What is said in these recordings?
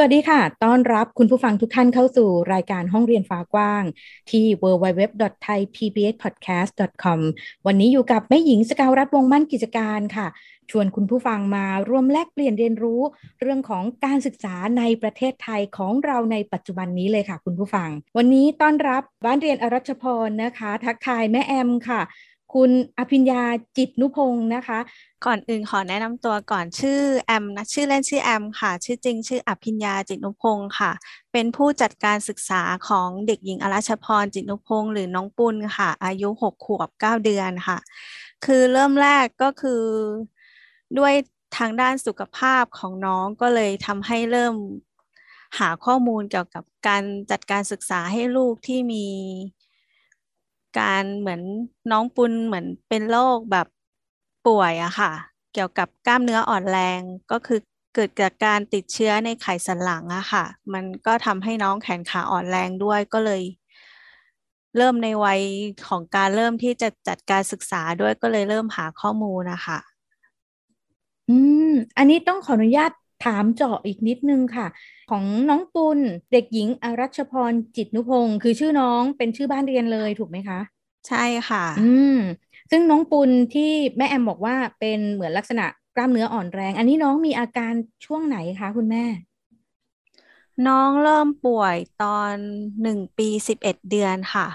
สวัสดีค่ะ ต้อนรับคุณผู้ฟังทุกท่านเข้าสู่รายการห้องเรียนฟ้ากว้าง ที่ www.thaipbspodcast.com วันนี้อยู่กับแม่หญิงสกาวรัฐวงมั่นกิจการค่ะ ชวนคุณผู้ฟังมาร่วมแลกเปลี่ยนเรียนรู้ เรื่องของการศึกษาในประเทศไทยของเราในปัจจุบันนี้เลยค่ะ คุณผู้ฟัง วันนี้ต้อนรับบ้านเรียนอรัชพรนะคะ ทักทายแม่แอมค่ะ คุณอภิญญาจิตนุพงศ์นะคะ ก่อนอื่นขอแนะนำตัวก่อนชื่อแอมนะชื่อเล่นชื่อแอมค่ะ ชื่อจริงชื่ออภิญญาจิตนุพงศ์ค่ะ เป็นผู้จัดการศึกษาของเด็กหญิงอรัชพรจิตนุพงศ์หรือน้องปุณค่ะ อายุหกขวบเก้าเดือนค่ะ คือเริ่มแรกก็คือด้วยทางด้านสุขภาพของน้องก็เลยทำให้เริ่มหาข้อมูลเกี่ยวกับการจัดการศึกษาให้ลูกที่มี การเหมือนน้องปุณเหมือนเป็นโรคแบบป่วยอะค่ะ เกี่ยวกับกล้ามเนื้ออ่อนแรงก็คือเกิดจากการติดเชื้อในไขสันหลังอะค่ะ มันก็ทำให้น้องแขนขาอ่อนแรงด้วยก็เลย เริ่มในวัยของการเริ่มที่จะจัดการศึกษาด้วยก็เลยเริ่มหาข้อมูลนะคะ อืม อันนี้ต้องขออนุญาต ถามเจาะอีกนิดนึงค่ะ ของน้องปุณเด็กหญิงอรัชพรจิตนุพงศ์คือชื่อน้องเป็นชื่อบ้านเรียนเลยถูกไหมคะ ใช่ค่ะ อืมซึ่งน้องปุณที่แม่แอมบอกว่าเป็นเหมือนลักษณะกล้ามเนื้ออ่อนแรง อันนี้น้องมีอาการช่วงไหนคะคุณแม่ น้องเริ่มป่วยตอนหนึ่งปีสิบเอ็ดเดือนค่ะ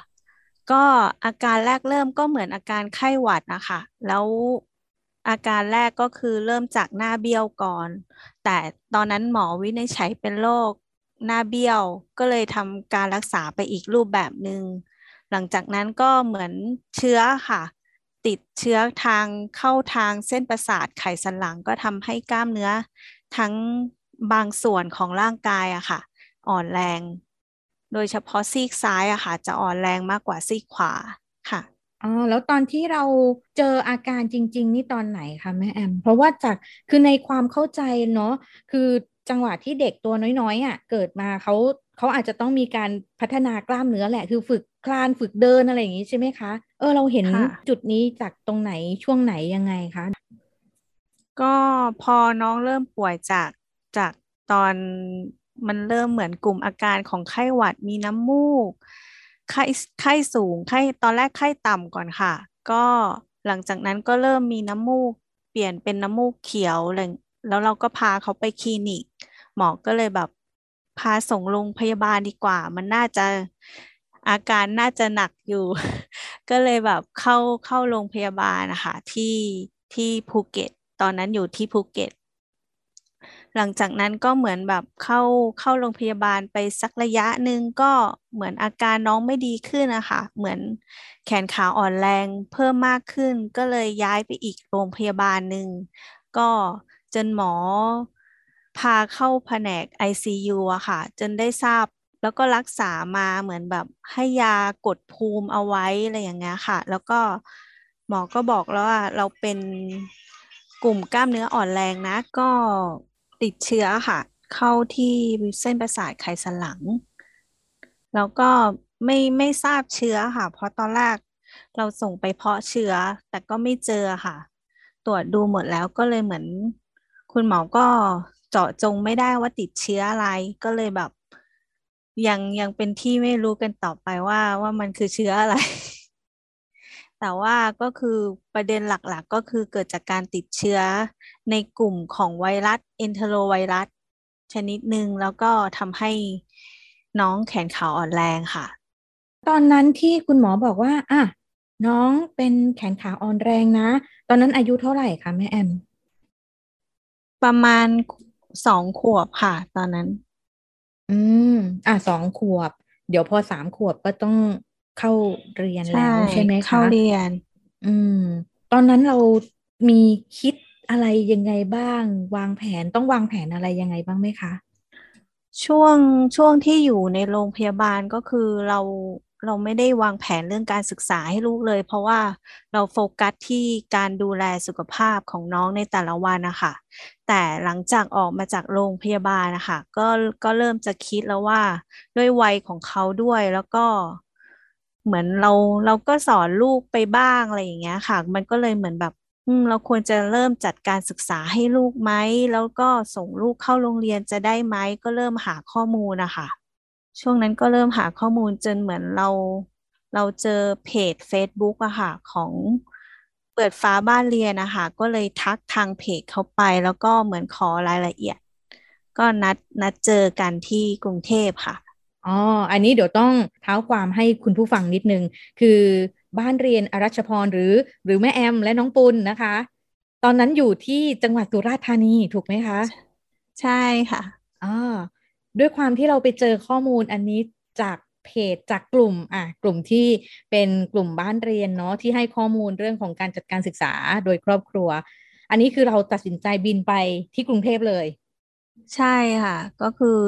ก็อาการแรกเริ่มก็เหมือนอาการไข้หวัดนะคะ แล้ว อาการแรกก็คือเริ่มจากหน้าเบี้ยวก่อน แต่ตอนนั้นหมอวินิจฉัยเป็นโรคหน้าเบี้ยว ก็เลยทำการรักษาไปอีกรูปแบบหนึ่ง หลังจากนั้นก็เหมือนเชื้อค่ะ ติดเชื้อทางเข้าทางเส้นประสาทไขสันหลังก็ทำให้กล้ามเนื้อ ทั้งบางส่วนของร่างกายอะค่ะ อ่อนแรง โดยเฉพาะซีกซ้ายอะค่ะ จะอ่อนแรงมากกว่าซีกขวาค่ะ อ๋อแล้วตอนที่เราเจออาการจริง ๆ นี่ตอนไหนคะแม่แอม เพราะว่าจากคือในความเข้าใจเนาะคือจังหวะที่เด็กตัวน้อยๆอะเกิดมาเขาเขาอาจจะต้องมีการพัฒนากล้ามเนื้อแหละ คือฝึกคลานฝึกเดินอะไรอย่างนี้ใช่ไหมคะ เออเราเห็นค่ะจุดนี้จากตรงไหนช่วงไหนยังไงคะ ก็พอน้องเริ่มป่วยจากจากตอนมันเริ่มเหมือนกลุ่มอาการของไข้หวัดมีน้ำมูก ไข้ไข้สูงไข้ตอนแรกไข้ต่ำก่อนค่ะ ก็หลังจากนั้นก็เริ่มมีน้ำมูกเปลี่ยนเป็นน้ำมูกเขียวแล้วเราก็พาเขาไปคลินิก หมอก็เลยแบบพาส่งโรงพยาบาลดีกว่า มันน่าจะอาการน่าจะหนักอยู่ ก็เลยแบบเข้าเข้าโรงพยาบาลนะคะที่ที่ภูเก็ต ตอนนั้นอยู่ที่ภูเก็ต หลังจากนั้นก็เหมือนแบบเข้าเข้าโรงพยาบาลไปสักระยะหนึ่งก็เหมือนอาการน้องไม่ดีขึ้นนะคะเหมือนแขนขาอ่อนแรงเพิ่มมากขึ้น ก็เลยย้ายไปอีกโรงพยาบาลหนึ่งก็จนหมอพาเข้าแผนก ICU อะค่ะ จนได้ทราบแล้วก็รักษามาเหมือนแบบให้ยากดภูมิเอาไว้อะไรอย่างเงี้ยค่ะ แล้วก็หมอก็บอกแล้วว่าเราเป็นกลุ่มกล้ามเนื้ออ่อนแรงนะก็ ติดเชื้อค่ะ เข้าที่เส้นประสาทไขสันหลัง แล้วก็ไม่ไม่ทราบเชื้อค่ะ เพราะตอนแรกเราส่งไปเพาะเชื้อ แต่ก็ไม่เจอค่ะ ตรวจดูหมดแล้วก็เลยเหมือน คุณหมอก็เจาะจงไม่ได้ว่าติดเชื้ออะไรก็เลยแบบ ยังยังเป็นที่ไม่รู้กันต่อไปว่าว่ามันคือเชื้ออะไร แต่ว่าก็คือประเด็นหลักๆก็คือเกิดจากการติดเชื้อ ในกลุ่มของไวรัสเอนเทโรไวรัสชนิดหนึ่งแล้วก็ทำให้น้องแขนขาอ่อนแรงค่ะ ตอนนั้นที่คุณหมอบอกว่า อะ น้องเป็นแขนขาอ่อนแรงนะ ตอนนั้นอายุเท่าไหร่คะแม่แอม ประมาณสองขวบค่ะ ตอนนั้น อืม อะสองขวบ เดี๋ยวพอสามขวบก็ต้องเข้าเรียนแล้วใช่ไหมคะเข้าเรียน อืม ตอนนั้นเรามีคิด อะไรยังไงบ้าง วางแผนต้องวางแผนอะไรยังไงบ้างไหมคะ ช่วงช่วงที่อยู่ในโรงพยาบาลก็คือเราเราไม่ได้วางแผนเรื่องการศึกษาให้ลูกเลย เพราะว่าเราโฟกัสที่การดูแลสุขภาพของน้องในแต่ละวันนะคะแต่หลังจากออกมาจากโรงพยาบาลนะคะก็ก็เริ่มจะคิดแล้วว่าด้วยวัยของเขาด้วยแล้วก็เหมือนเราเราก็สอนลูกไปบ้างอะไรอย่างเงี้ยค่ะ มันก็เลยเหมือนแบบ เราควรจะเริ่มจัดการศึกษาให้ลูกไหม แล้วก็ส่งลูกเข้าโรงเรียนจะได้ไหม ก็เริ่มหาข้อมูลนะคะ ช่วงนั้นก็เริ่มหาข้อมูลจนเหมือนเรา เราเจอเพจ Facebook อะค่ะของเปิดฟ้าบ้านเรียนนะคะก็เลยทักทางเพจเขาไป แล้วก็เหมือนขอรายละเอียด ก็นัดนัดเจอกันที่กรุงเทพค่ะอ๋ออันนี้เดี๋ยวต้องเท้าความให้คุณผู้ฟังนิดนึง คือ บ้านเรียนอรัชพรหรือ หรือแม่แอมและน้องปุณนะคะ ตอนนั้นอยู่ที่จังหวัดสุราษฎร์ธานีถูกไหมคะ ใช่ค่ะอ่าด้วยความที่เราไปเจอข้อมูลอันนี้จากเพจจากกลุ่มอะกลุ่มที่เป็นกลุ่มบ้านเรียนเนาะที่ให้ข้อมูลเรื่องของการจัดการศึกษาโดยครอบครัว อันนี้คือเราตัดสินใจบินไปที่กรุงเทพเลย ใช่ค่ะ ก็คือ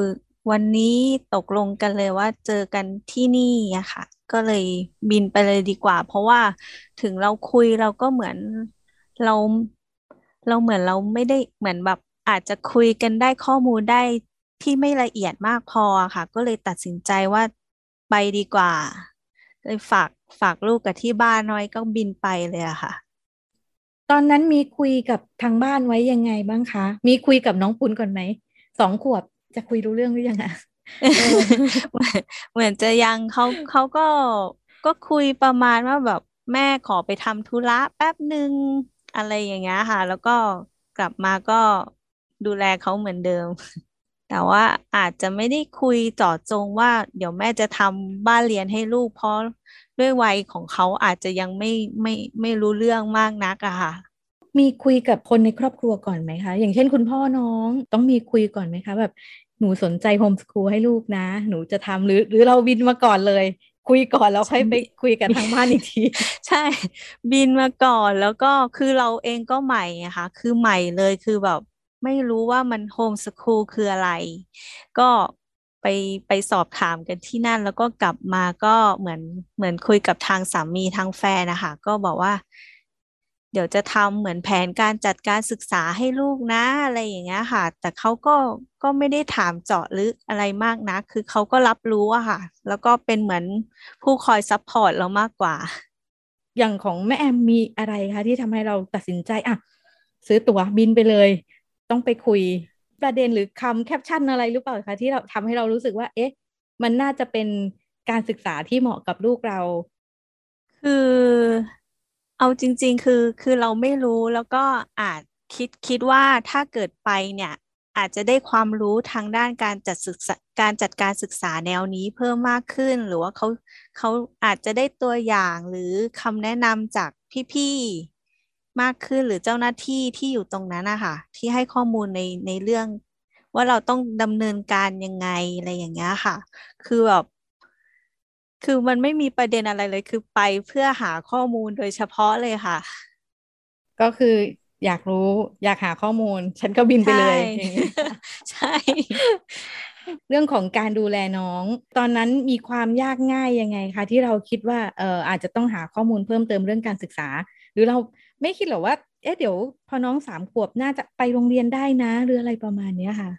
วันนี้ตกลงกันเลยว่าเจอกันที่นี่อะค่ะ ก็เลยบินไปเลยดีกว่า เพราะว่าถึงเราคุยเราก็เหมือนเราเราเหมือนเราไม่ได้เหมือนแบบอาจจะคุยกันได้ข้อมูลได้ที่ไม่ละเอียดมากพอค่ะ ก็เลยตัดสินใจว่าไปดีกว่า เลยฝากฝากลูกกับที่บ้านน้อยก็บินไปเลยอะค่ะ ตอนนั้นมีคุยกับทางบ้านไว้ยังไงบ้างคะ มีคุยกับน้องปุณก่อนไหมสองขวบ จะคุยรู้เรื่องหรือยังอะเหมือนจะยังเขาเขาก็ก็คุยประมาณว่าแบบแม่ขอไปทำธุระแป๊บหนึ่งอะไรอย่างเงี้ยค่ะ แล้วก็กลับมาก็ดูแลเขาเหมือนเดิม แต่ว่าอาจจะไม่ได้คุยเจาะจงว่า เดี๋ยวแม่จะทำบ้านเรียนให้ลูกเพราะด้วยวัยของเขาอาจจะยังไม่ไม่ไม่รู้เรื่องมากนักอะค่ะ มีคุยกับคนในครอบครัวก่อนไหมคะ อย่างเช่นคุณพ่อน้องต้องมีคุยก่อนไหมคะ แบบ หนูสนใจโฮมสคูลให้ลูกนะ หนูจะทำหรือ หรือเราบินมาก่อนเลย คุยก่อนแล้วค่อยไปคุยกันทางบ้านอีกที ใช่ บินมาก่อนแล้วก็คือเราเองก็ใหม่อะค่ะคือใหม่เลยคือแบบ ไม่รู้ว่ามันโฮมสคูลคืออะไร ก็ไปไปสอบถามกันที่นั่น แล้วก็กลับมาก็เหมือนเหมือนคุยกับทางสามีทางแฟนนะคะก็บอกว่า เดี๋ยวจะทำเหมือนแผนการจัดการศึกษาให้ลูกนะ อะไรอย่างเงี้ยค่ะ แต่เขาก็ก็ไม่ได้ถามเจาะลึกอะไรมากนะคือเขาก็รับรู้อะค่ะ แล้วก็เป็นเหมือนผู้คอย support เรามากกว่า อย่างของแม่แอมมีอะไรคะที่ทำให้เราตัดสินใจอะซื้อตั๋วบินไปเลย ต้องไปคุยประเด็นหรือคำแคปชั่นอะไรหรือเปล่าคะที่เราทำให้เรารู้สึกว่า เอ๊ะ มันน่าจะเป็นการศึกษาที่เหมาะกับลูกเรา คือ เอาจริง ๆ คือคือเราไม่รู้แล้วก็อาจคิดคิดว่าถ้าเกิดไปเนี่ยอาจจะได้ความรู้ทางด้านการจัดศึกษาการจัดการศึกษาแนวนี้เพิ่มมากขึ้น หรือว่าเขาเขาอาจจะได้ตัวอย่างหรือคำแนะนำจากพี่ๆมากขึ้นหรือเจ้าหน้าที่ที่อยู่ตรงนั้นนะคะที่ให้ข้อมูลในในเรื่อง ว่าเราต้องดำเนินการยังไงอะไรอย่างเงี้ยค่ะ คือแบบ คือมันไม่มีประเด็นอะไรเลย คือไปเพื่อหาข้อมูลโดยเฉพาะเลยค่ะ ก็คืออยากรู้อยากหาข้อมูล ฉันก็บินไปเลยใช่ เรื่องของการดูแลน้อง ตอนนั้นมีความยากง่ายยังไงคะที่เราคิดว่าเอออาจจะต้องหาข้อมูลเพิ่มเติมเรื่องการศึกษา หรือเราไม่คิดหรอว่าเอ๊ะเดี๋ยวพอน้องสามขวบน่าจะไปโรงเรียนได้นะหรืออะไรประมาณเนี้ยค่ะ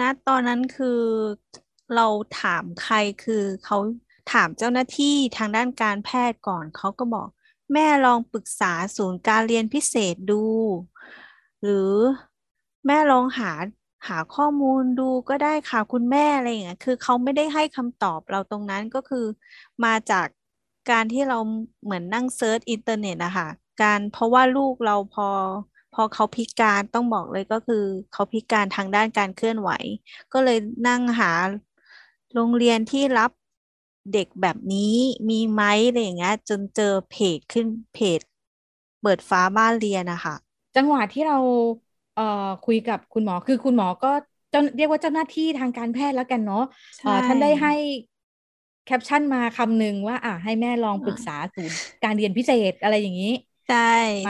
ณตอนนั้นคือ เราถามใครคือเขาถามเจ้าหน้าที่ทางด้านการแพทย์ก่อนเขาก็บอก แม่ลองปรึกษาศูนย์การเรียนพิเศษดู หรือแม่ลองหาหาข้อมูลดูก็ได้ค่ะคุณแม่อะไรอย่างเงี้ยคือเขาไม่ได้ให้คำตอบเราตรงนั้นก็คือ มาจากการที่เราเหมือนนั่ง search อินเทอร์เน็ตอะคะการเพราะว่าลูกเราพอพอเขาพิการต้องบอกเลยก็คือ เขาพิการทางด้านการเคลื่อนไหว ก็เลยนั่งหา โรงเรียนที่รับเด็กแบบนี้มีไหมอะไรอย่างเงี้ยจนเจอเพจขึ้นเพจ เปิดฟ้าบ้านเรียนอะค่ะจังหวะที่เราเอ่อคุยกับคุณหมอคือคุณหมอก็เจ้าเรียกว่าเจ้าหน้าที่ทางการแพทย์แล้วกันเนาะท่านได้ให้แคปชั่นมาคำหนึ่งว่า อะให้แม่ลองปรึกษาศูนย์การเรียนพิเศษอะไรอย่างนี้ ใช่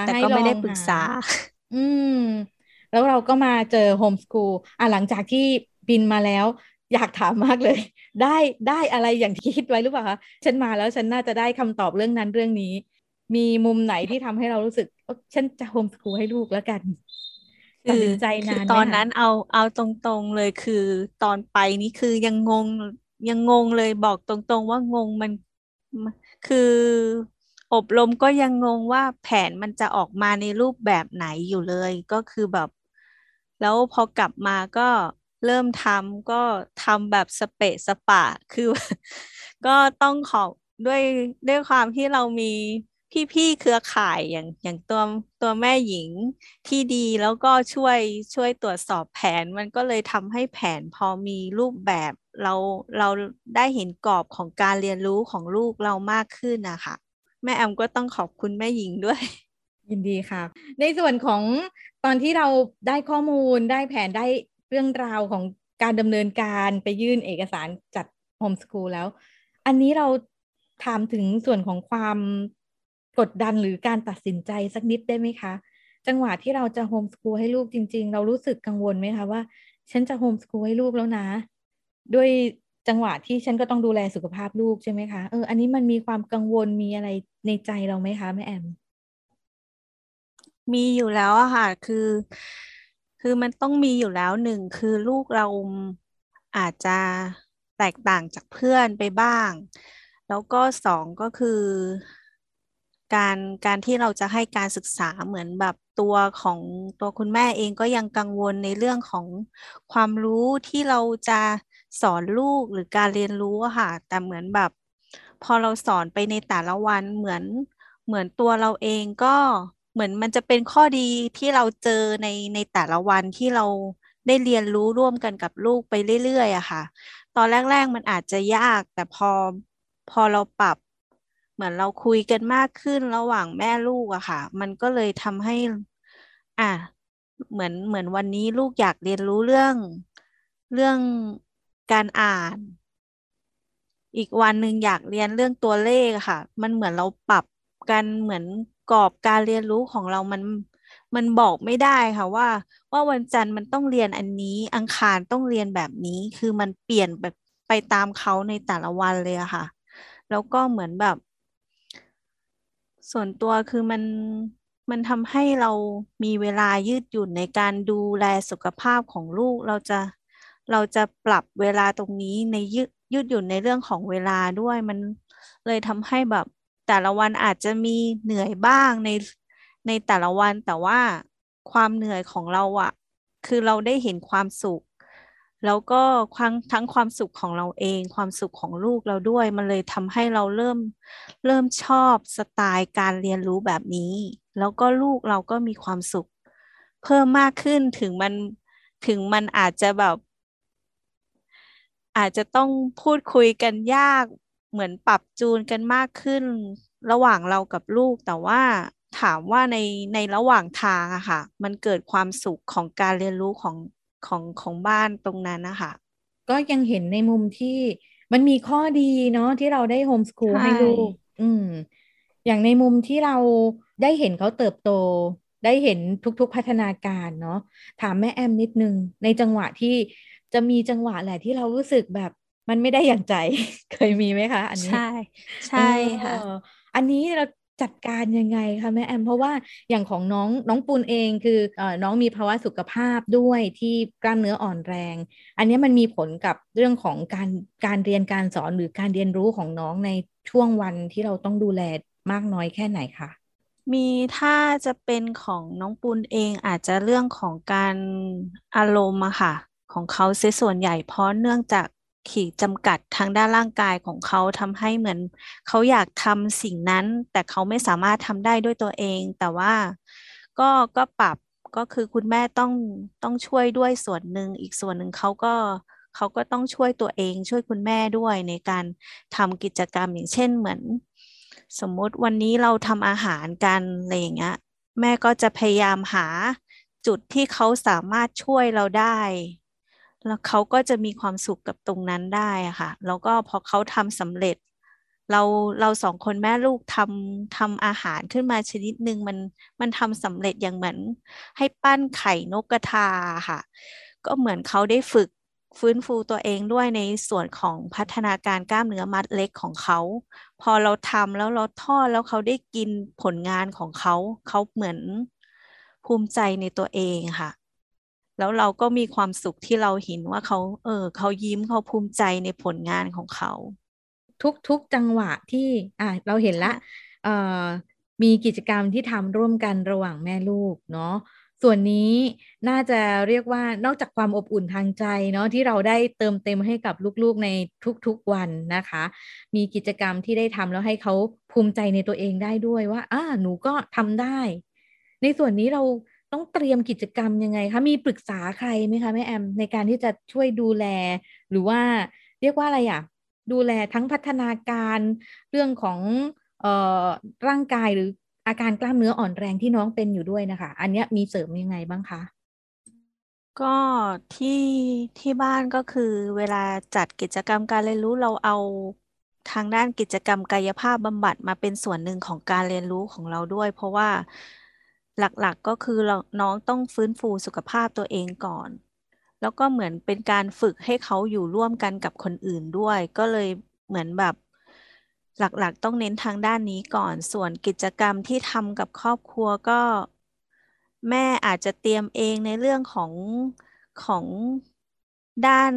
แต่ก็ไม่ได้ปรึกษา อืม แล้วเราก็มาเจอโฮมสคูลอะหลังจากที่บินมาแล้วจ อยากถามมากเลย ได้ได้อะไรอย่างที่คิดไว้หรือเปล่าคะฉันมาแล้วฉันน่าจะได้คำตอบเรื่องนั้นเรื่องนี้ มีมุมไหนที่ทำให้เรารู้สึกฉันจะโฮมสกูลให้ลูกแล้วกันตัดสินใจนานตอนนั้นเอาเอาตรงๆเลยคือตอนไปนี่คือยังงงยังงงเลยบอกตรงๆว่างงมันคืออบรมก็ยังงงว่าแผนมันจะออกมาในรูปแบบไหนอยู่เลย ก็คือแบบ แล้วพอกลับมาก็ เริ่มทำก็ทำแบบสเปะสปะ คือ ก็ต้องขอด้วยด้วยความที่เรามีพี่ๆเครือข่ายอย่างอย่างตัวตัวแม่หญิงที่ดีแล้วก็ช่วยช่วยตรวจสอบแผน มันก็เลยทำให้แผนพอมีรูปแบบเราเราได้เห็นกรอบของการเรียนรู้ของลูกเรามากขึ้นนะคะแม่แอมก็ต้องขอบคุณแม่หญิงด้วย ยินดีค่ะ ในส่วนของตอนที่เราได้ข้อมูลได้แผนได้ เรื่องราวของการดำเนินการไปยื่นเอกสารจัดโฮมสคูลแล้ว อันนี้เราถามถึงส่วนของความกดดันหรือการตัดสินใจสักนิดได้ไหมคะ จังหวะที่เราจะโฮมสกูลให้ลูกจริง ๆ เรารู้สึกกังวลไหมคะว่า ฉันจะโฮมสกูลให้ลูกแล้วนะ ด้วยจังหวะที่ฉันก็ต้องดูแลสุขภาพลูกใช่ไหมคะเอออันนี้มันมีความกังวลมีอะไรในใจเราไหมคะแม่แอมมีอยู่แล้วอะค่ะ คือ คือมันต้องมีอยู่แล้วหนึ่งคือลูกเราอาจจะแตกต่างจากเพื่อนไปบ้าง แล้วก็สองก็คือการการที่เราจะให้การศึกษาเหมือนแบบตัวของตัวคุณแม่เองก็ยังกังวลในเรื่องของความรู้ที่เราจะสอนลูกหรือการเรียนรู้ค่ะ แต่เหมือนแบบ พอเราสอนไปในแต่ละวันเหมือนเหมือนตัวเราเองก็ เหมือนมันจะเป็นข้อดีที่เราเจอในในแต่ละวันที่เราได้เรียนรู้ร่วมกันกับลูกไปเรื่อยๆอะค่ะ ตอนแรก ๆ มันอาจจะยาก แต่พอพอเราปรับเหมือนเราคุยกันมากขึ้นระหว่างแม่ลูกอะค่ะ มันก็เลยทำให้ อะเหมือนเหมือนวันนี้ลูกอยากเรียนรู้เรื่องเรื่องการอ่าน อีกวันหนึ่งอยากเรียนเรื่องตัวเลขค่ะ มันเหมือนเราปรับกันเหมือน กรอบการเรียนรู้ของเรามันมันบอกไม่ได้ค่ะว่า ว่าวันจันทร์มันต้องเรียนอันนี้ อังคารต้องเรียนแบบนี้ คือมันเปลี่ยนแบบไปตามเขาในแต่ละวันเลยอะค่ะ แล้วก็เหมือนแบบ ส่วนตัวคือมันมันทำให้เรามีเวลายืดหยุ่นในการดูแลสุขภาพของลูก เราจะเราจะปรับเวลาตรงนี้ในยืดยืดหยุ่นในเรื่องของเวลาด้วย มันเลยทำให้แบบ แต่ละวันอาจจะมีเหนื่อยบ้างในในแต่ละวันแต่ว่าความเหนื่อยของเราอะคือเราได้เห็นความสุข แล้วก็ทั้งความสุขของเราเอง ความสุขของลูกเราด้วย มันเลยทำให้เราเริ่มเริ่มชอบสไตล์การเรียนรู้แบบนี้ แล้วก็ลูกเราก็มีความสุข เพิ่มมากขึ้นถึงมันถึงมันอาจจะแบบอาจจะต้องพูดคุยกันยาก เหมือนปรับจูนกันมากขึ้นระหว่างเรากับลูก แต่ว่าถามว่าในในระหว่างทางอะค่ะ มันเกิดความสุขของการเรียนรู้ของของของบ้านตรงนั้นนะคะก็ยังเห็นในมุมที่มันมีข้อดีเนาะที่เราได้โฮมสคูลให้ลูกอืม อย่างในมุมที่เราได้เห็นเขาเติบโต ได้เห็นทุกๆพัฒนาการเนาะถามแม่แอมนิดนึง ในจังหวะที่จะมีจังหวะแหละที่เรารู้สึกแบบ มันไม่ได้อย่างใจ เคยมีไหมคะอันนี้ ใช่ ใช่ค่ะอันนี้เราจัดการยังไงคะแม่แอม เพราะว่าอย่างของน้องน้องปูนเองคืออน้องมีภาวะสุขภาพด้วยที่กล้ามเนื้ออ่อนแรง อันนี้มันมีผลกับเรื่องของการการเรียนการสอนหรือการเรียนรู้ของน้องในช่วงวันที่เราต้องดูแลมากน้อยแค่ไหนคะมีถ้าจะเป็นของน้องปูนเองอาจจะเรื่องของการอารมณ์อะค่ะ ของเขาเสียส่วนใหญ่เพราะเนื่องจาก ขีดจำกัดทางด้านร่างกายของเขาทำให้เหมือนเขาอยากทำสิ่งนั้น แต่เขาไม่สามารถทำได้ด้วยตัวเอง แต่ว่าก็ก็ปรับก็คือคุณแม่ต้องต้องช่วยด้วยส่วนหนึ่งอีกส่วนหนึ่งเขาก็เขาก็ต้องช่วยตัวเองช่วยคุณแม่ด้วยในการทำกิจกรรมอย่างเช่นเหมือน สมมติวันนี้เราทำอาหารกันอะไรอย่างเงี้ยแม่ก็จะพยายามหาจุดที่เขาสามารถช่วยเราได้ แล้วเขาก็จะมีความสุขกับตรงนั้นได้ค่ะ แล้วก็พอเขาทำสำเร็จ เราเราสองคนแม่ลูกทำทำอาหารขึ้นมาชนิดหนึ่งมันมันทำสำเร็จอย่างเหมือน ให้ปั้นไข่นกกระทาค่ะ ก็เหมือนเขาได้ฝึกฟื้นฟูตัวเองด้วยในส่วนของพัฒนาการกล้ามเนื้อมัดเล็กของเขา พอเราทำแล้วเราทอดแล้วเขาได้กินผลงานของเขา เขาเหมือนภูมิใจในตัวเองค่ะ แล้วเราก็มีความสุขที่เราเห็นว่าเขาเออเขายิ้มเขาภูมิใจในผลงานของเขา ทุกๆจังหวะที่อ่าเราเห็นละเอ่อมีกิจกรรมที่ทำร่วมกันระหว่างแม่ลูกเนาะส่วนนี้น่าจะเรียกว่านอกจากความอบอุ่นทางใจเนาะที่เราได้เติมเต็มให้กับลูกๆในทุกๆวันนะคะ มีกิจกรรมที่ได้ทำแล้วให้เขาภูมิใจในตัวเองได้ด้วยว่าอ่าหนูก็ทำได้ ในส่วนนี้เรา ต้องเตรียมกิจกรรมยังไงคะ มีปรึกษาใครไหมคะแม่แอม ในการที่จะช่วยดูแล หรือว่าเรียกว่าอะไรอะ ดูแลทั้งพัฒนาการเรื่องของเอ่อร่างกายหรืออาการกล้ามเนื้ออ่อนแรงที่น้องเป็นอยู่ด้วยนะคะ อันนี้มีเสริมยังไงบ้างคะ ก็ที่ที่บ้านก็คือเวลาจัดกิจกรรมการเรียนรู้เราเอาทางด้านกิจกรรมกายภาพบำบัดมาเป็นส่วนหนึ่งของการเรียนรู้ของเราด้วย เพราะว่า หลักๆก็คือน้องต้องฟื้นฟูสุขภาพตัวเองก่อน แล้วก็เหมือนเป็นการฝึกให้เขาอยู่ร่วมกันกับคนอื่นด้วย ก็เลยเหมือนแบบหลักๆ ต้องเน้นทางด้านนี้ก่อน ส่วนกิจกรรมที่ทำกับครอบครัวก็ แม่อาจจะเตรียมเองในเรื่องของของด้าน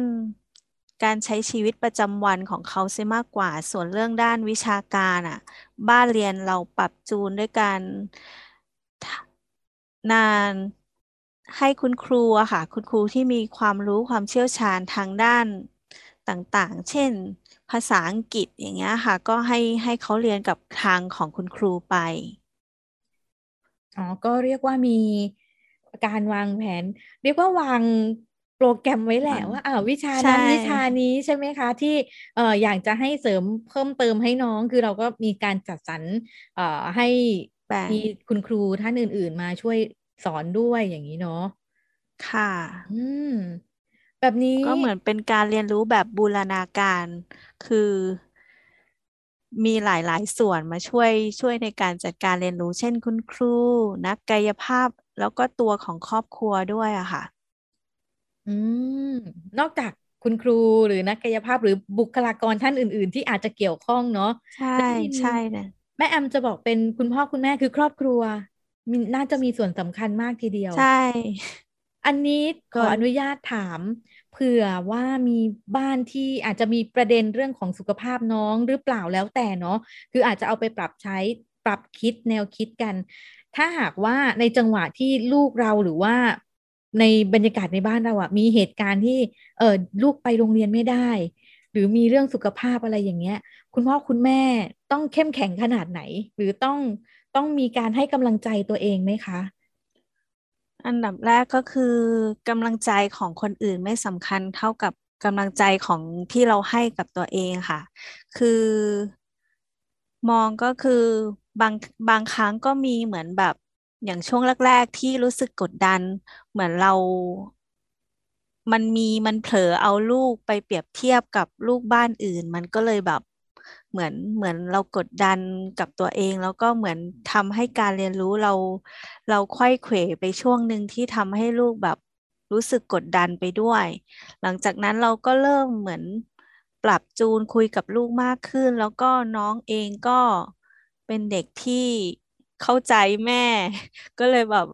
การใช้ชีวิตประจำวันของเขาเสียมากกว่า ส่วนเรื่องด้านวิชาการอะ บ้านเรียนเราปรับจูนด้วยการ นานให้คุณครูอะค่ะ คุณครูที่มีความรู้ความเชี่ยวชาญทางด้านต่างๆ เช่น ภาษาอังกฤษอย่างเงี้ยค่ะ ก็ให้ให้เขาเรียนกับทางของคุณครูไป อ๋อ ก็เรียกว่ามีการวางแผน เรียกว่าวางโปรแกรมไว้แหละว่าอ่าวิชานั้นวิชานี้ใช่ไหมคะ ที่เอ่ออยากจะให้เสริมเพิ่มเติมให้น้องคือเราก็มีการจัดสรรเอ่อให้ มีคุณครูท่านอื่น ๆ มาช่วยสอนด้วยอย่างนี้เนาะค่ะ อืม แบบนี้ก็เหมือนเป็นการเรียนรู้แบบบูรณาการ คือมีหลาย ๆ ส่วนมาช่วยช่วยในการจัดการเรียนรู้ เช่นคุณครู นักกายภาพแล้วก็ตัวของครอบครัวด้วยอะค่ะ อืม นอกจากคุณครูหรือนักกายภาพหรือบุคลากรท่านอื่น ๆ ที่อาจจะเกี่ยวข้องเนาะ ใช่ใช่นะ แม่แอมจะบอกเป็นคุณพ่อคุณแม่คือครอบครัวมีน่าจะมีส่วนสำคัญมากทีเดียว ใช่ อันนี้ขออนุญาตถาม เผื่อว่ามีบ้านที่อาจจะมีประเด็นเรื่องของสุขภาพน้องหรือเปล่าแล้วแต่เนาะคืออาจจะเอาไปปรับใช้ปรับคิดแนวคิดกัน ถ้าหากว่าในจังหวะที่ลูกเราหรือว่าในบรรยากาศในบ้านเราอะมีเหตุการณ์ที่เออลูกไปโรงเรียนไม่ได้ หรือมีเรื่องสุขภาพอะไรอย่างเงี้ย คุณพ่อคุณแม่ต้องเข้มแข็งขนาดไหน หรือต้องต้องมีการให้กำลังใจตัวเองไหมคะ อันดับแรกก็คือกำลังใจของคนอื่นไม่สำคัญเท่ากับกำลังใจของที่เราให้กับตัวเองค่ะ คือมองก็คือบางบางครั้งก็มีเหมือนแบบอย่างช่วงแรก ๆ ที่รู้สึกกดดัน เหมือนเรา มันมีมันเผลอเอาลูกไปเปรียบเทียบกับลูกบ้านอื่น มันก็เลยแบบเหมือนเหมือนเรากดดันกับตัวเอง แล้วก็เหมือนทำให้การเรียนรู้เรา เราควยเขวไปช่วงหนึ่งที่ทำให้ลูกแบบรู้สึกกดดันไปด้วย หลังจากนั้นเราก็เริ่มเหมือนปรับจูนคุยกับลูกมากขึ้น แล้วก็น้องเองก็เป็นเด็กที่เข้าใจแม่ ก็เลยแบบ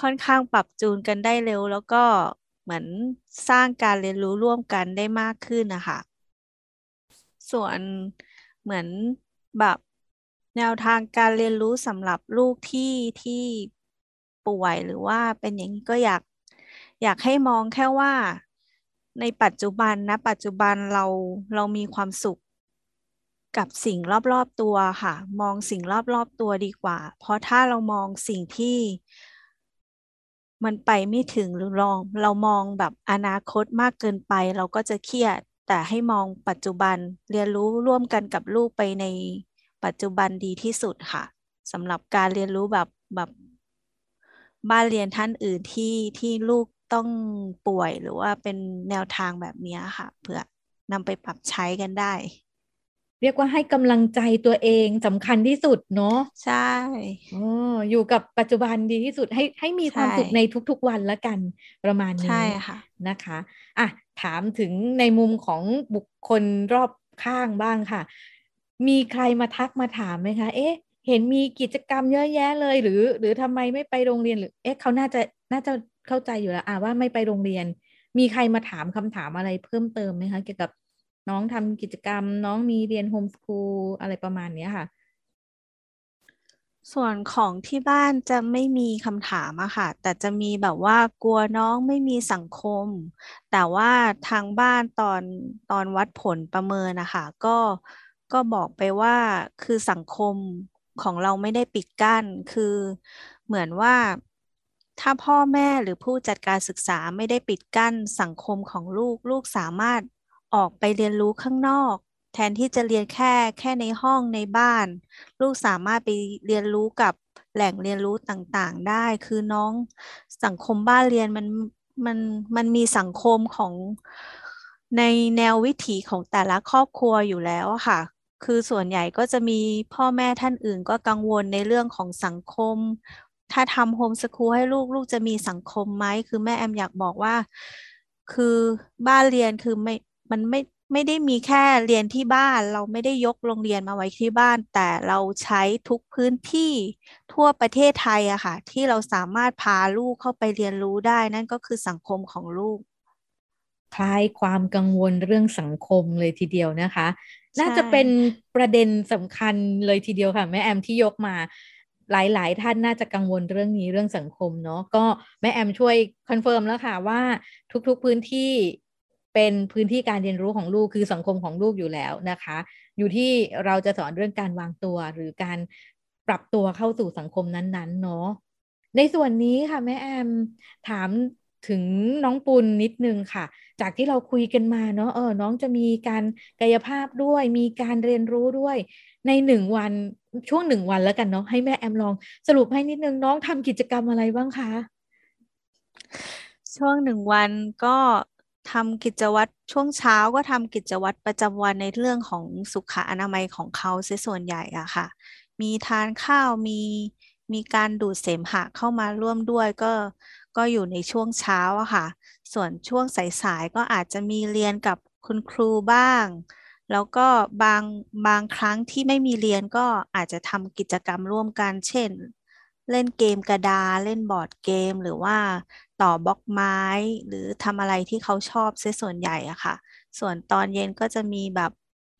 ค่อนข้างปรับจูนกันได้เร็ว แล้วก็ เหมือนสร้างการเรียนรู้ร่วมกันได้มากขึ้นนะคะ ส่วนเหมือนแบบแนวทางการเรียนรู้สำหรับลูกที่ที่ป่วยหรือว่าเป็นอย่างนี้ก็อยากอยากให้มองแค่ว่าในปัจจุบันนะ ปัจจุบันเราเรามีความสุขกับสิ่งรอบๆตัวค่ะ มองสิ่งรอบๆตัวดีกว่า เพราะถ้าเรามองสิ่งที่ มันไปไม่ถึงหรือลอง เรามองแบบอนาคตมากเกินไป เราก็จะเครียด แต่ให้มองปัจจุบันเรียนรู้ร่วมกันกับลูกไปในปัจจุบันดีที่สุดค่ะสำหรับการเรียนรู้แบบแบบบ้านเรียนท่านอื่นที่ที่ลูกต้องป่วยหรือว่าเป็นแนวทางแบบนี้ค่ะเพื่อนำไปปรับใช้กันได้ เรียกว่าให้กำลังใจตัวเองสำคัญที่สุดเนาะใช่อออยู่กับปัจจุบันดีที่สุดให้ให้มีความสุขในทุกๆวันแล้วกันประมาณนี้ใช่ค่ะนะคะอะถามถึงในมุมของบุคคลรอบข้างบ้างค่ะ มีใครมาทักมาถามไหมคะ เอ๊ะ เห็นมีกิจกรรมเยอะแยะเลย หรือ หรือทำไมไม่ไปโรงเรียนหรือ เอ๊ะเขาน่าจะน่าจะเข้าใจอยู่แล้วอะว่าไม่ไปโรงเรียน มีใครมาถามคำถามอะไรเพิ่มเติมไหมคะ เกี่ยวกับ น้องทำกิจกรรม น้องมีเรียนโฮมสคูลอะไรประมาณนี้ค่ะ ส่วนของที่บ้านจะไม่มีคำถามอะค่ะ แต่จะมีแบบว่ากลัวน้องไม่มีสังคม แต่ว่าทางบ้านตอนตอนวัดผลประเมินนะคะก็ก็บอกไปว่าคือสังคมของเราไม่ได้ปิดกั้น คือเหมือนว่าถ้าพ่อแม่หรือผู้จัดการศึกษาไม่ได้ปิดกั้นสังคมของลูก ลูกสามารถ ออกไปเรียนรู้ข้างนอก แทนที่จะเรียนแค่แค่ในห้องในบ้าน ลูกสามารถไปเรียนรู้กับแหล่งเรียนรู้ต่างๆ ได้ คือน้องสังคมบ้านเรียนมันมันมันมีสังคมของในแนววิถีของแต่ละครอบครัวอยู่แล้วค่ะ คือส่วนใหญ่ก็จะมีพ่อแม่ท่านอื่นก็กังวลในเรื่องของสังคม ถ้าทำโฮมสคูลให้ลูกลูกจะมีสังคมไหม คือแม่แอมอยากบอกว่า คือบ้านเรียนคือไม่ มันไม่ไม่ได้มีแค่เรียนที่บ้าน เราไม่ได้ยกโรงเรียนมาไว้ที่บ้าน แต่เราใช้ทุกพื้นที่ทั่วประเทศไทยอะค่ะ ที่เราสามารถพาลูกเข้าไปเรียนรู้ได้ นั่นก็คือสังคมของลูกคลายความกังวลเรื่องสังคมเลยทีเดียวนะคะ น่าจะเป็นประเด็นสำคัญเลยทีเดียวค่ะแม่แอมที่ยกมาหลาย ๆ ท่านน่าจะกังวลเรื่องนี้เรื่องสังคมเนาะก็แม่แอมช่วย confirm แล้วค่ะว่าทุก ๆ พื้นที่ เป็นพื้นที่การเรียนรู้ของลูกคือสังคมของลูกอยู่แล้วนะคะ อยู่ที่เราจะสอนเรื่องการวางตัวหรือการปรับตัวเข้าสู่สังคมนั้นๆเนาะในส่วนนี้ค่ะแม่แอมถามถึงน้องปุณนิดนึงค่ะ จากที่เราคุยกันมาเนาะเออน้องจะมีการกายภาพด้วย มีการเรียนรู้ด้วย ในหนึ่งวันช่วงหนึ่งวันแล้วกันเนาะให้แม่แอมลองสรุปให้นิดนึงน้องทำกิจกรรมอะไรบ้างคะช่วงหนึ่งวันก็ ทำกิจวัตรช่วงเช้าก็ทำกิจวัตรประจำวันในเรื่องของสุขอนามัยของเขาเสียส่วนใหญ่อะค่ะ มีทานข้าวมีมีการดูดเสมหะเข้ามาร่วมด้วยก็ก็อยู่ในช่วงเช้าอะค่ะ ส่วนช่วงสายๆก็อาจจะมีเรียนกับคุณครูบ้าง แล้วก็บางบางครั้งที่ไม่มีเรียนก็อาจจะทำกิจกรรมร่วมกัน เช่น เล่นเกมกระดาเล่นบอร์ดเกมหรือว่า ต่อบล็อกไม้ หรือทำอะไรที่เขาชอบเสียส่วนใหญ่อะค่ะ ส่วนตอนเย็นก็จะมีแบบ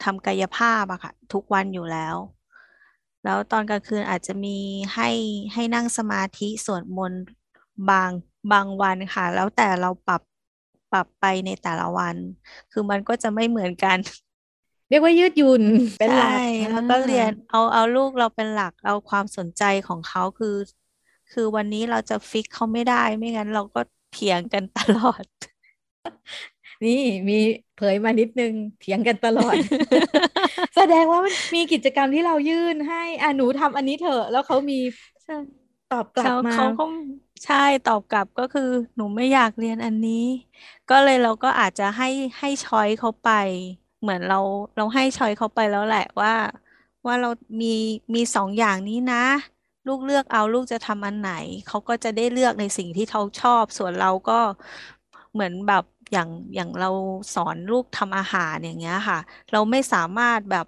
ทำกายภาพอะค่ะทุกวันอยู่แล้ว แล้วตอนกลางคืนอาจจะมีให้ให้นั่งสมาธิสวดมนต์บางบางวันค่ะ แล้วแต่เราปรับปรับไปในแต่ละวัน คือมันก็จะไม่เหมือนกัน เรียกว่ายืดหยุ่นเป็นหลักแล้วก็เรียนเอาเอาลูกเราเป็นหลักเอาความสนใจของเขาคือ คือวันนี้เราจะฟิกเขาไม่ได้ไม่งั้นเราก็เถียงกันตลอด นี่มีเผยมานิดนึงเถียงกันตลอด แสดงว่ามันมีกิจกรรมที่เรายื่นให้อะหนูทำอันนี้เถอะแล้วเขามีตอบกลับมาเขาก็ใช่ตอบกลับก็คือ หนูไม่อยากเรียนอันนี้ ก็เลยเราก็อาจจะให้ให้ช้อยเขาไป เหมือนเราเราให้ช้อยเขาไปแล้วแหละว่า ว่าเรามีมีสองอย่างนี้นะ ลูกเลือกเอาลูกจะทำอันไหน เขาก็จะได้เลือกในสิ่งที่เขาชอบ ส่วนเราก็เหมือนแบบอย่างอย่างเราสอนลูกทำอาหารอย่างเงี้ยค่ะ เราไม่สามารถแบบ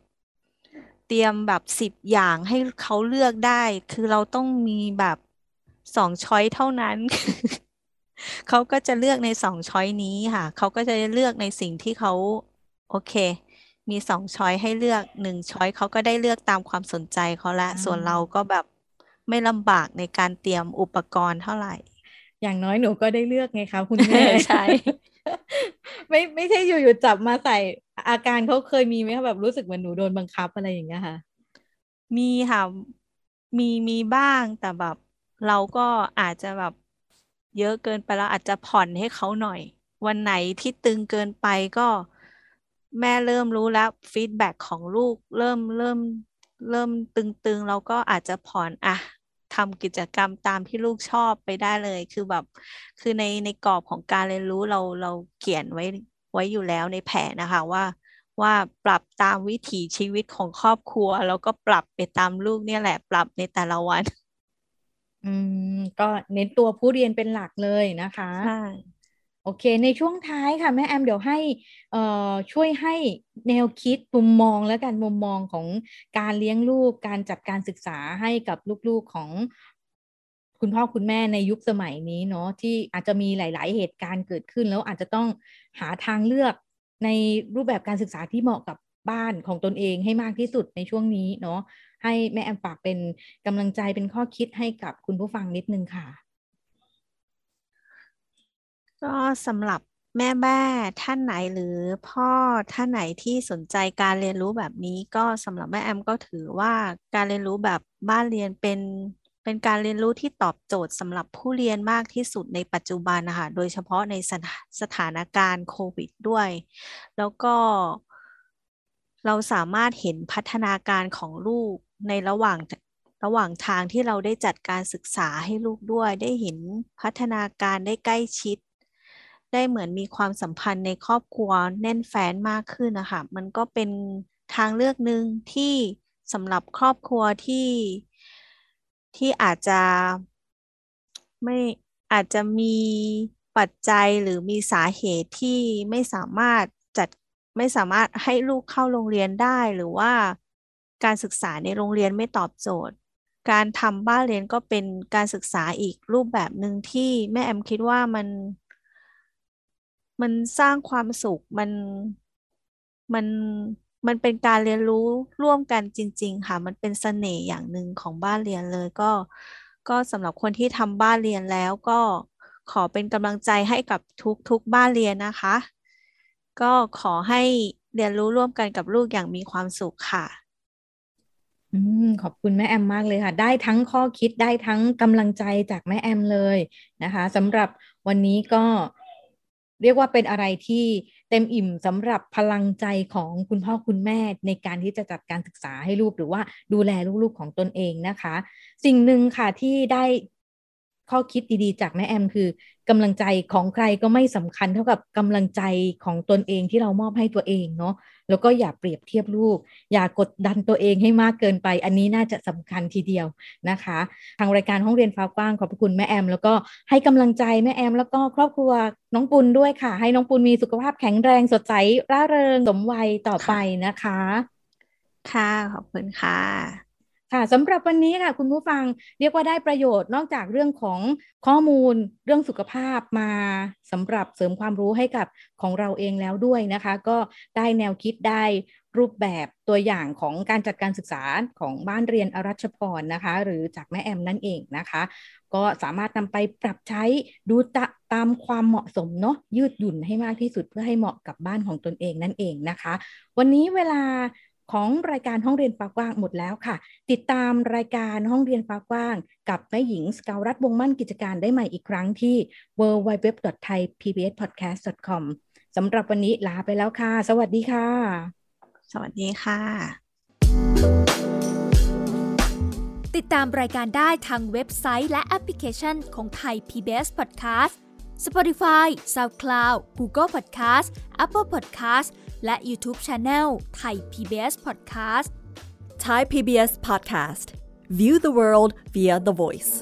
เตรียมแบบสิบอย่างให้เขาเลือกได้ คือเราต้องมีแบบสองช้อยเท่านั้น เขาก็จะเลือกในสองช้อยนี้ค่ะ เขาก็จะเลือกในสิ่งที่เขาโอเค มีสองช้อยให้เลือกหนึ่งช้อยเขาก็ได้เลือกตามความสนใจเขาละ ส่วนเราก็แบบ ไม่ลำบากในการเตรียมอุปกรณ์เท่าไหร่ อย่างน้อยหนูก็ได้เลือกไงคะคุณแม่ใช่ไม่ไม่ใช่อยู่ๆจับมาใส่อาการเขาเคยมีไหมคะแบบรู้สึกเหมือนหนูโดนบังคับอะไรอย่างเงี้ยค่ะ มีค่ะ มีมีบ้างแต่แบบเราก็อาจจะแบบเยอะเกินไปแล้วอาจจะผ่อนให้เขาหน่อย วันไหนที่ตึงเกินไปก็แม่เริ่มรู้แล้วฟีดแบ็ของลูกเริ่มเริ่มเริ่มตึงๆ เราก็อาจจะผ่อนอะ ทำกิจกรรมตามที่ลูกชอบไปได้เลย คือแบบ คือในในกรอบของการเรียนรู้เราเราเขียนไว้ไว้อยู่แล้วในแผนนะคะว่าว่าปรับตามวิถีชีวิตของครอบครัว แล้วก็ปรับไปตามลูกเนี่ยแหละ ปรับในแต่ละวัน อืม ก็เน้นตัวผู้เรียนเป็นหลักเลยนะคะใช่ โอเค ในช่วงท้ายค่ะ แม่แอมเดี๋ยวให้ช่วยให้แนวคิดมุมมองและการมุมมองของการเลี้ยงลูก การจัดการศึกษาให้กับลูกๆของคุณพ่อคุณแม่ในยุคสมัยนี้เนาะที่อาจจะมีหลาย ๆ เหตุการณ์เกิดขึ้น แล้วอาจจะต้องหาทางเลือกในรูปแบบการศึกษาที่เหมาะกับบ้านของตนเองให้มากที่สุดในช่วงนี้เนาะให้แม่แอมฝากเป็นกำลังใจเป็นข้อคิดให้กับคุณผู้ฟังนิดนึงค่ะ ก็สำหรับแม่แม่ท่านไหนหรือพ่อท่านไหนที่สนใจการเรียนรู้แบบนี้ ก็สำหรับแม่แอมก็ถือว่าการเรียนรู้แบบบ้านเรียนเป็นเป็นการเรียนรู้ที่ตอบโจทย์สำหรับผู้เรียนมากที่สุดในปัจจุบันนะคะโดยเฉพาะในสถสถานการณ์โควิดด้วย แล้วก็เราสามารถเห็นพัฒนาการของลูกในระหว่างระหว่างทางที่เราได้จัดการศึกษาให้ลูกด้วย ได้เห็นพัฒนาการได้ใกล้ชิด ได้เหมือนมีความสัมพันธ์ในครอบครัวแน่นแฟ้นมากขึ้นนะคะมันก็เป็นทางเลือกหนึ่งที่สำหรับครอบครัวที่ที่อาจจะไม่อาจจะมีปัจจัยหรือมีสาเหตุที่ไม่สามารถจัดไม่สามารถให้ลูกเข้าโรงเรียนได้หรือว่าการศึกษาในโรงเรียนไม่ตอบโจทย์ การทำบ้านเรียนก็เป็นการศึกษาอีกรูปแบบหนึ่งที่แม่แอมคิดว่ามัน มันสร้างความสุขมันมันมันเป็นการเรียนรู้ร่วมกันจริง ๆ ค่ะ มันเป็นเสน่ห์อย่างหนึ่งของบ้านเรียนเลยก็ ก็สำหรับคนที่ทำบ้านเรียนแล้วก็ขอเป็นกำลังใจให้กับทุกๆบ้านเรียนนะคะ ก็ขอให้เรียนรู้ร่วมกันกับลูกอย่างมีความสุขค่ะอขอบคุณแม่แอมมากเลยค่ะ ได้ทั้งข้อคิดได้ทั้งกำลังใจจากแม่แอมเลยนะคะสำหรับวันนี้ก็ เรียกว่าเป็นอะไรที่เต็มอิ่มสำหรับพลังใจของคุณพ่อคุณแม่ในการที่จะจัดการศึกษาให้ลูกหรือว่าดูแลลูกๆของตนเองนะคะ สิ่งหนึ่งค่ะที่ได้ข้อคิดดีๆ จากแม่แอมคือ กำลังใจของใครก็ไม่สำคัญเท่ากับกำลังใจของตนเองที่เรามอบให้ตัวเองเนาะแล้วก็อย่าเปรียบเทียบลูก อย่ากดดันตัวเองให้มากเกินไป อันนี้น่าจะสำคัญทีเดียวนะคะ ทางรายการห้องเรียนฟ้ากว้างขอบคุณแม่แอม แล้วก็ให้กำลังใจแม่แอม แล้วก็ครอบครัวน้องปุณด้วยค่ะ ให้น้องปุณมีสุขภาพแข็งแรงสดใสร่าเริงสมวัยต่อไปนะคะ ค่ะขอบคุณค่ะ ค่ะสำหรับวันนี้ค่ะคุณผู้ฟังเรียกว่าได้ประโยชน์นอกจากเรื่องของข้อมูลเรื่องสุขภาพมาสำหรับเสริมความรู้ให้กับของเราเองแล้วด้วยนะคะ ก็ได้แนวคิดได้รูปแบบตัวอย่างของการจัดการศึกษาของบ้านเรียนอรัชพรนะคะ หรือจากแม่แอมนั่นเองนะคะ ก็สามารถนำไปปรับใช้ดูตตามความเหมาะสมเนาะยืดหยุ่นให้มากที่สุดเพื่อให้เหมาะกับบ้านของตนเองนั่นเองนะคะ วันนี้เวลา ของรายการห้องเรียนฟ้ากว้างหมดแล้วค่ะ ติดตามรายการห้องเรียนฟ้ากว้าง กับแม่หญิงสกาวรัฐวงมั่นกิจการได้ใหม่อีกครั้งที่ www.thaipbspodcast.com สำหรับวันนี้ลาไปแล้วค่ะ สวัสดีค่ะ สวัสดีค่ะ ติดตามรายการได้ทางเว็บไซต์และแอปพลิเคชันของไทย PBS Podcast Spotify SoundCloud Google Podcast Apple Podcast และ YouTube Channel ไทย PBS Podcast Thai PBS Podcast View the world via the voice